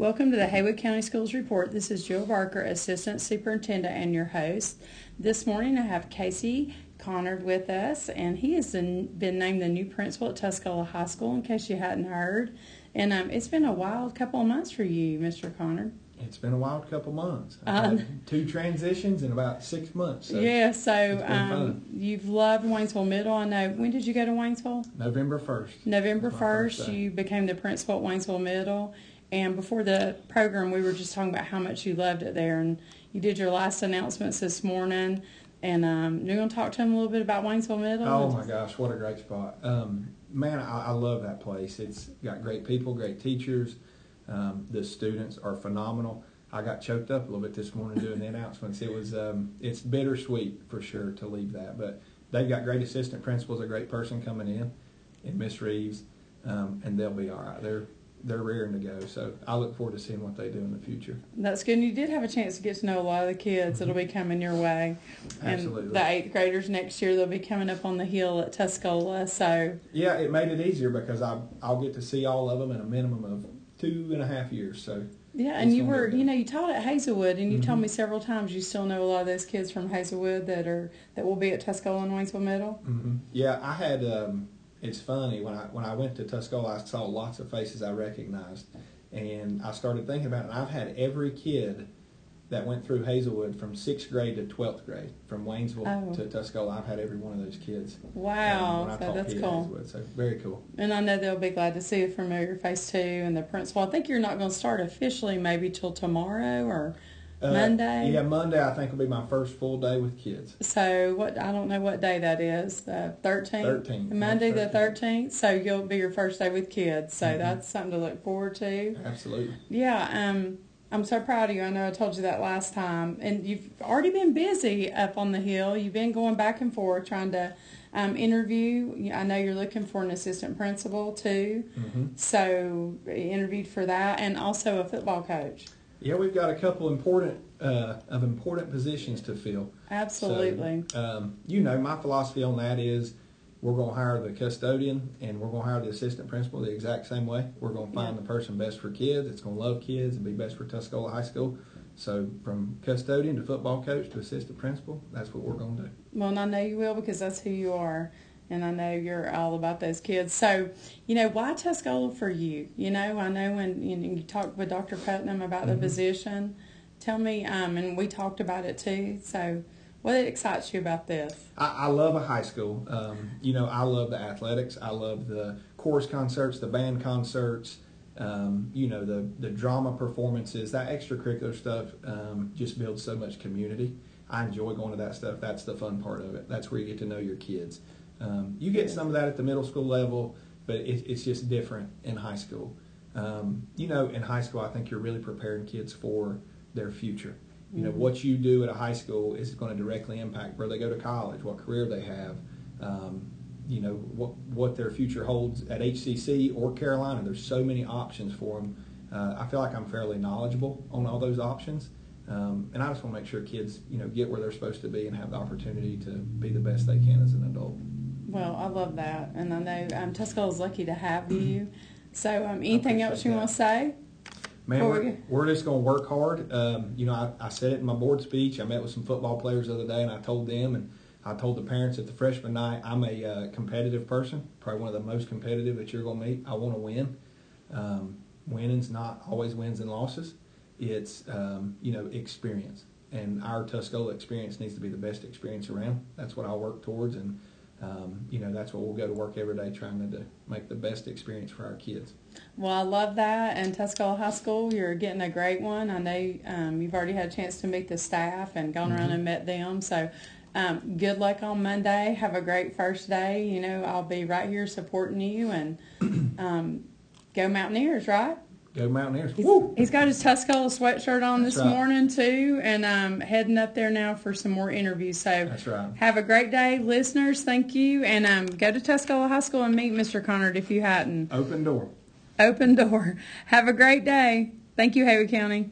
Welcome to the Haywood County Schools Report. This is Jill Barker, Assistant Superintendent and your host. This morning I have Casey Conard with us, and he has been named the new principal at Tuscola High School, in case you hadn't heard. And um, it's been a wild couple of months for you, Mr. Conard. It's been a wild couple months. Um, two transitions in about six months. So yeah, so um, you've loved Waynesville Middle. I know. When did you go to Waynesville? November 1st. November 1st, you became the principal at Waynesville Middle. And before the program, we were just talking about how much you loved it there. And you did your last announcements this morning. And um, you're going to talk to them a little bit about Waynesville Middle? Oh, my gosh, what a great spot. Um, man, I, I, love that place. It's got great people, great teachers. Um, the students are phenomenal. I got choked up a little bit this morning doing the announcements. It was um, it's bittersweet for sure to leave that, but they've got great assistant principals, a great person coming in, and Miss Reeves, um, and they'll be all right. They're they're rearing to go. So I look forward to seeing what they do in the future. That's good. And you did have a chance to get to know a lot of the kids that'll be coming your way. Absolutely. And the eighth graders next year, they'll be coming up on the hill at Tuscola. So yeah, it made it easier because I I'll get to see all of them in a minimum of two and a half years. So yeah, and you were, you know, you taught at Hazelwood, and you mm-hmm. told me several times you still know a lot of those kids from Hazelwood that are that will be at Tuscola and Waynesville Middle. Mm-hmm. Yeah, I had. Um, it's funny when I when I went to Tuscola, I saw lots of faces I recognized, and I started thinking about it. I've had every kid that went through Hazelwood from sixth grade to twelfth grade, from Waynesville oh. to Tuscola. I've had every one of those kids. Wow, um, so that's cool. Hazelwood, so very cool. And I know they'll be glad to see a familiar face too, and the principal. I think you're not going to start officially maybe till tomorrow or uh, Monday. Yeah, Monday I think will be my first full day with kids. So what? I don't know what day that is. The thirteenth. Thirteenth. Monday the thirteenth. So you'll be your first day with kids. So mm-hmm. that's something to look forward to. Absolutely. Yeah. Um. I'm so proud of you. I know I told you that last time, and you've already been busy up on the hill. You've been going back and forth trying to um, interview. I know you're looking for an assistant principal too, mm-hmm. so interviewed for that, and also a football coach. Yeah, we've got a couple important uh, of important positions to fill. Absolutely. So, um, you know, my philosophy on that is we're going to hire the custodian and we're going to hire the assistant principal the exact same way. We're going to find yeah. the person best for kids. It's going to love kids and be best for Tuscola High School. So from custodian to football coach to assistant principal, that's what we're going to do. Well, and I know you will because that's who you are and I know you're all about those kids. So, you know, why Tuscola for you? You know, I know when you, know, you talked with Dr. Putnam about mm-hmm. the position. Tell me, um, and we talked about it too. So, what excites you about this? I, I love a high school. Um, you know, I love the athletics. I love the chorus concerts, the band concerts. Um, you know, the the drama performances, that extracurricular stuff um, just builds so much community. I enjoy going to that stuff. That's the fun part of it. That's where you get to know your kids. Um, you get some of that at the middle school level, but it, it's just different in high school. Um, you know, in high school, I think you're really preparing kids for their future. You know, mm-hmm. what you do at a high school is going to directly impact where they go to college, what career they have, um, you know, what, what their future holds at HCC or Carolina. There's so many options for them. Uh, I feel like I'm fairly knowledgeable on all those options. Um, and I just want to make sure kids, you know, get where they're supposed to be and have the opportunity to be the best they can as an adult. Well, I love that, and I know um, Tuscola is lucky to have you. So, um, anything else you want to say? Man, we're, we're, just going to work hard. Um, you know, I, I said it in my board speech. I met with some football players the other day, and I told them, and I told the parents at the freshman night, I'm a uh, competitive person, probably one of the most competitive that you're going to meet. I want to win. Um, winning's not always wins and losses. It's um, you know experience, and our Tuscola experience needs to be the best experience around. That's what I work towards, and um, you know, that's what we'll go to work every day trying to do, make the best experience for our kids. Well, I love that. And Tuscola High School, you're getting a great one. I know um, you've already had a chance to meet the staff and gone mm-hmm. around and met them. So um, good luck on Monday. Have a great first day. You know, I'll be right here supporting you and um, go Mountaineers, right? Go Mountaineers. He's, he's got his Tuscola sweatshirt on this right. morning too, and um, heading up there now for some more interviews. So that's right. Have a great day, listeners. Thank you, and um, go to Tuscola High School and meet Mr. Conard if you hadn't. Open door. Open door. Have a great day. Thank you, Haywood County.